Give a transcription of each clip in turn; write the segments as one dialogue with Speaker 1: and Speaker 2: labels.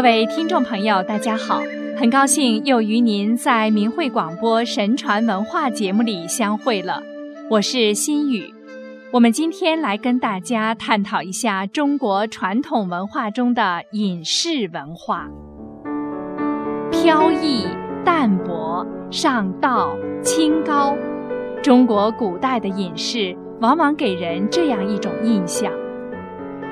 Speaker 1: 各位听众朋友，大家好，很高兴又与您在明慧广播神传文化节目里相会了。我是心雨，我们今天来跟大家探讨一下中国传统文化中的隐士文化。飘逸、淡泊、上道、清高，中国古代的隐士往往给人这样一种印象：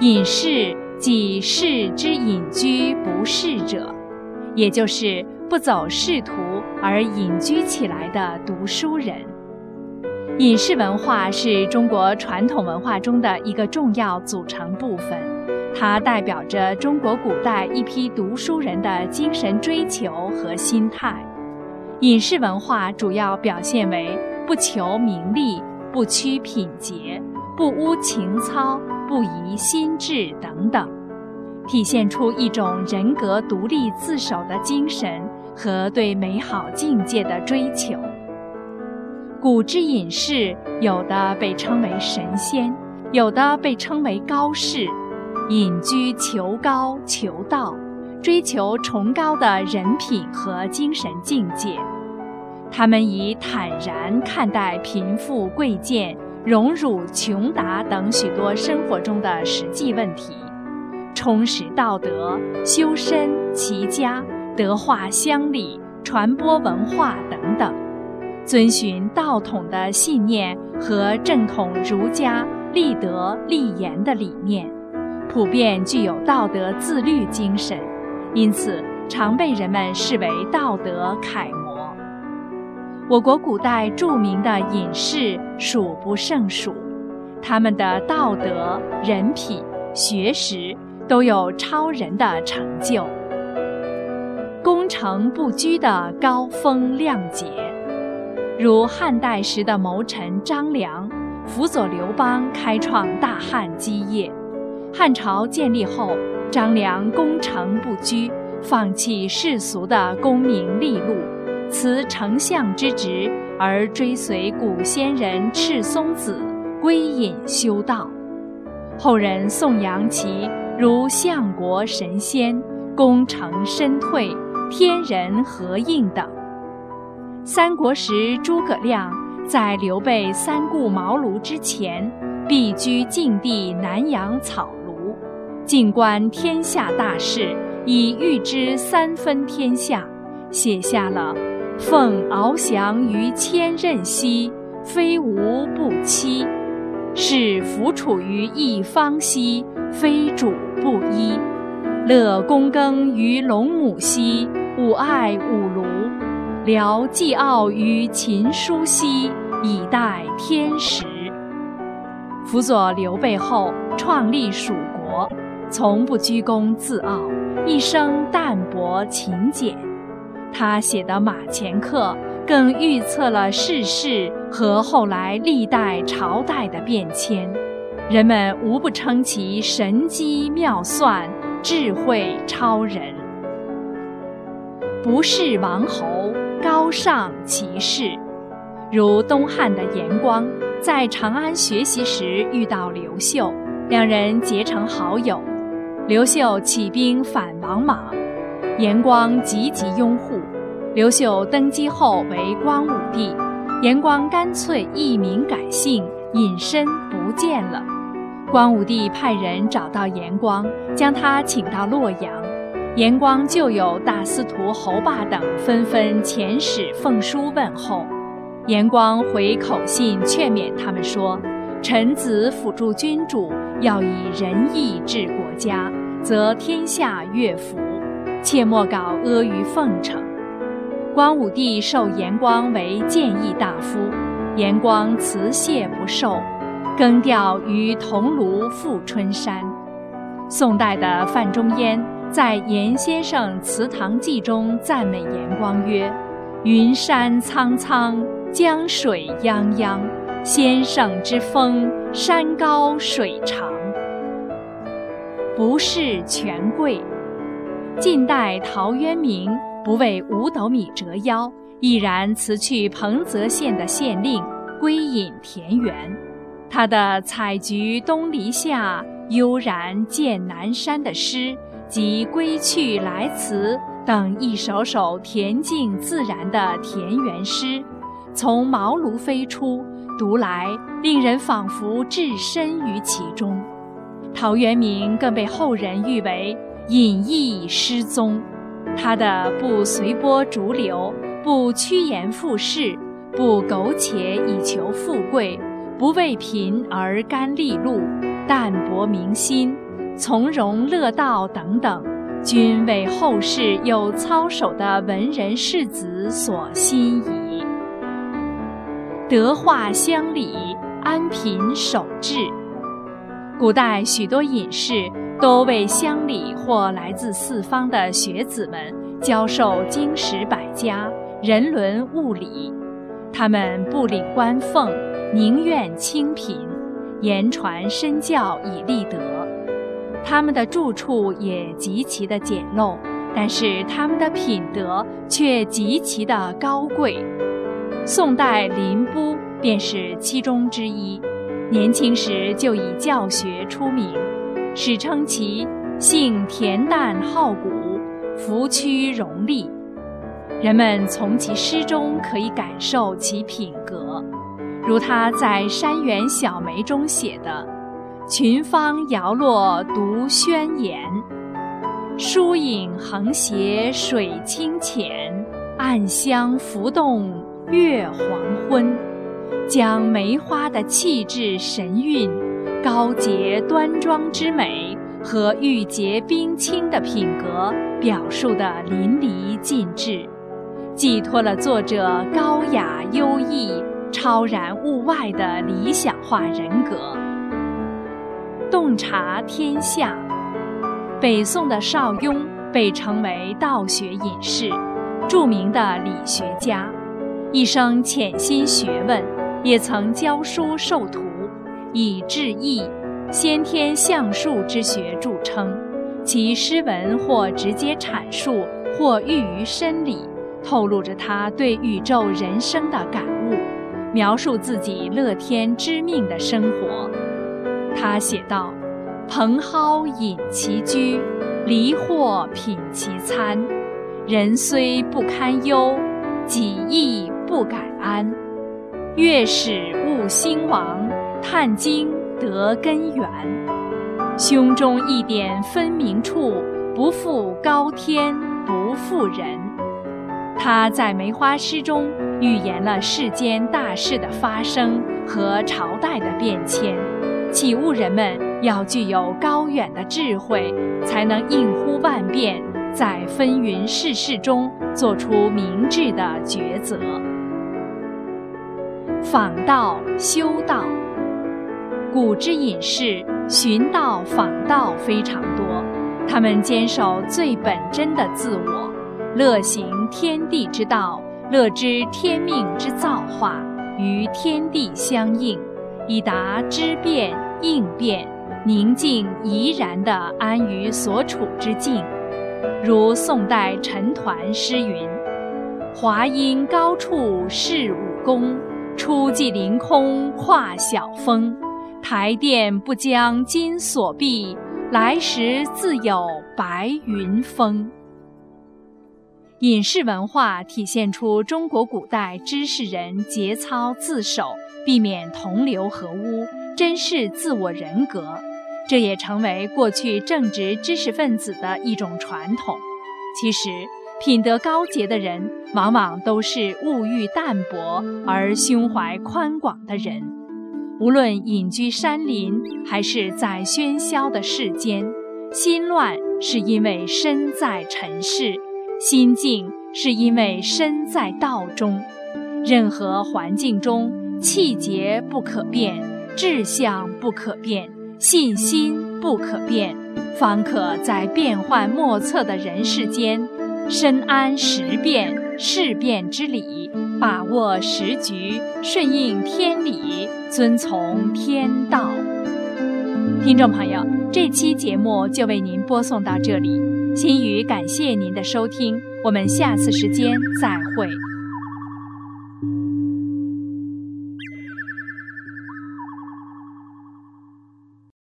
Speaker 1: 隐士即士之隐居不仕者，也就是不走仕途而隐居起来的读书人。隐士文化是中国传统文化中的一个重要组成部分。它代表着中国古代一批读书人的精神追求和心态。隐士文化主要表现为不求名利、不屈品节、不污情操、不疑心智等等，体现出一种人格独立自守的精神和对美好境界的追求。古之隐士，有的被称为神仙，有的被称为高士。隐居求高求道，追求崇高的人品和精神境界。他们以坦然看待贫富贵贱、荣辱穷达等许多生活中的实际问题，充实道德、修身齐家、德化乡里、传播文化等等，遵循道统的信念和正统儒家立德立言的理念。普遍具有道德自律精神，因此常被人们视为道德楷模。我国古代著名的隐士数不胜数，他们的道德、人品、学识都有超人的成就，功成不居的高风亮节。如汉代时的谋臣张良，辅佐刘邦开创大汉基业。汉朝建立后，张良功成不居，放弃世俗的功名利禄，辞丞相之职，而追随古仙人赤松子归隐修道。后人颂扬其如相国神仙，功成身退，天人合应等。三国时，诸葛亮在刘备三顾茅庐之前，避居晋地南阳草庐。静观天下大事，以预知三分天下，写下了“奉翱翔于千仞兮，非吾不栖；是弗处于一方兮，非主不依。乐躬耕于陇亩兮，吾爱吾庐；聊寄傲于秦书兮，以待天时。”辅佐刘备后，创立蜀国。从不居功自傲，一生淡泊勤俭。他写的《马前课》更预测了世事和后来历代朝代的变迁，人们无不称其神机妙算、智慧超人。不是王侯，高尚其事。如东汉的严光，在长安学习时遇到刘秀，两人结成好友。刘秀起兵反王莽，严光积极拥护。刘秀登基后为光武帝，严光干脆易名改姓，隐身不见了。光武帝派人找到严光，将他请到洛阳。严光旧友大司徒侯霸等纷纷遣使奉书问候，严光回口信劝勉他们说。臣子辅助君主，要以仁义治国家，则天下乐福。切莫搞阿谀奉承。光武帝授严光为谏议大夫，严光辞谢不受，更调于桐庐富春山。宋代的范仲淹在《严先生祠堂记》中赞美严光曰：“云山苍苍，江水泱泱。”先生之风，山高水长，不是权贵。晋代陶渊明不为五斗米折腰，毅然辞去彭泽县的县令，归隐田园。他的“采菊东篱下，悠然见南山”的诗，及《归去来辞》等一首首恬静自然的田园诗，从茅庐飞出，读来令人仿佛置身于其中。陶渊明更被后人誉为隐逸失踪，他的不随波逐流，不趋炎附势，不苟且以求富贵，不为贫而甘利禄，淡泊明心，从容乐道等等，均为后世有操守的文人士子所心仪。德化乡里，安贫守志。古代许多隐士都为乡里或来自四方的学子们教授经史百家、人伦物理。他们不领官俸，宁愿清贫，言传身教以立德。他们的住处也极其的简陋，但是他们的品德却极其的高贵。宋代林逋便是其中之一。年轻时就以教学出名，史称其性恬淡好古，弗趋荣利。人们从其诗中可以感受其品格，如他在《山园小梅》中写的：“群芳摇落独宣妍，疏影横斜水清浅，暗香浮动月黄昏。”将梅花的气质神韵、高洁端庄之美和玉洁冰清的品格表述得淋漓尽致，寄托了作者高雅优异、超然物外的理想化人格。洞察天下，北宋的邵雍被称为道学隐士，著名的理学家，一生潜心学问。也曾教书授徒，以致意、先天象数之学著称。其诗文或直接阐述，或寓于深里，透露着他对宇宙人生的感悟，描述自己乐天知命的生活。他写道：“蓬蒿饮其居，离祸品其餐。人虽不堪忧，己亦不敢安。”月始悟兴亡，探经得根源。胸中一点分明处，不负高天，不负人。他在梅花诗中预言了世间大事的发生和朝代的变迁，启悟人们要具有高远的智慧，才能应乎万变，在纷纭世事中做出明智的抉择。访道修道，古之隐士寻道访道非常多，他们坚守最本真的自我，乐行天地之道，乐知天命之造化与天地相应，以达知变应变、宁静怡然地安于所处之境。如宋代陈抟诗云：“华阴高处是武功。”初霁凌空跨晓风，台殿不将金锁闭，来时自有白云峰。隐士文化体现出中国古代知识人节操自守、避免同流合污、珍视自我人格，这也成为过去正直知识分子的一种传统。其实。品德高洁的人，往往都是物欲淡薄而胸怀宽广的人。无论隐居山林，还是在喧嚣的世间，心乱是因为身在尘世，心静是因为身在道中。任何环境中，气节不可变，志向不可变，信心不可变，方可在变幻莫测的人世间。深谙时变事变之理，把握时局，顺应天理，遵从天道。听众朋友，这期节目就为您播送到这里，心语感谢您的收听，我们下次时间再会。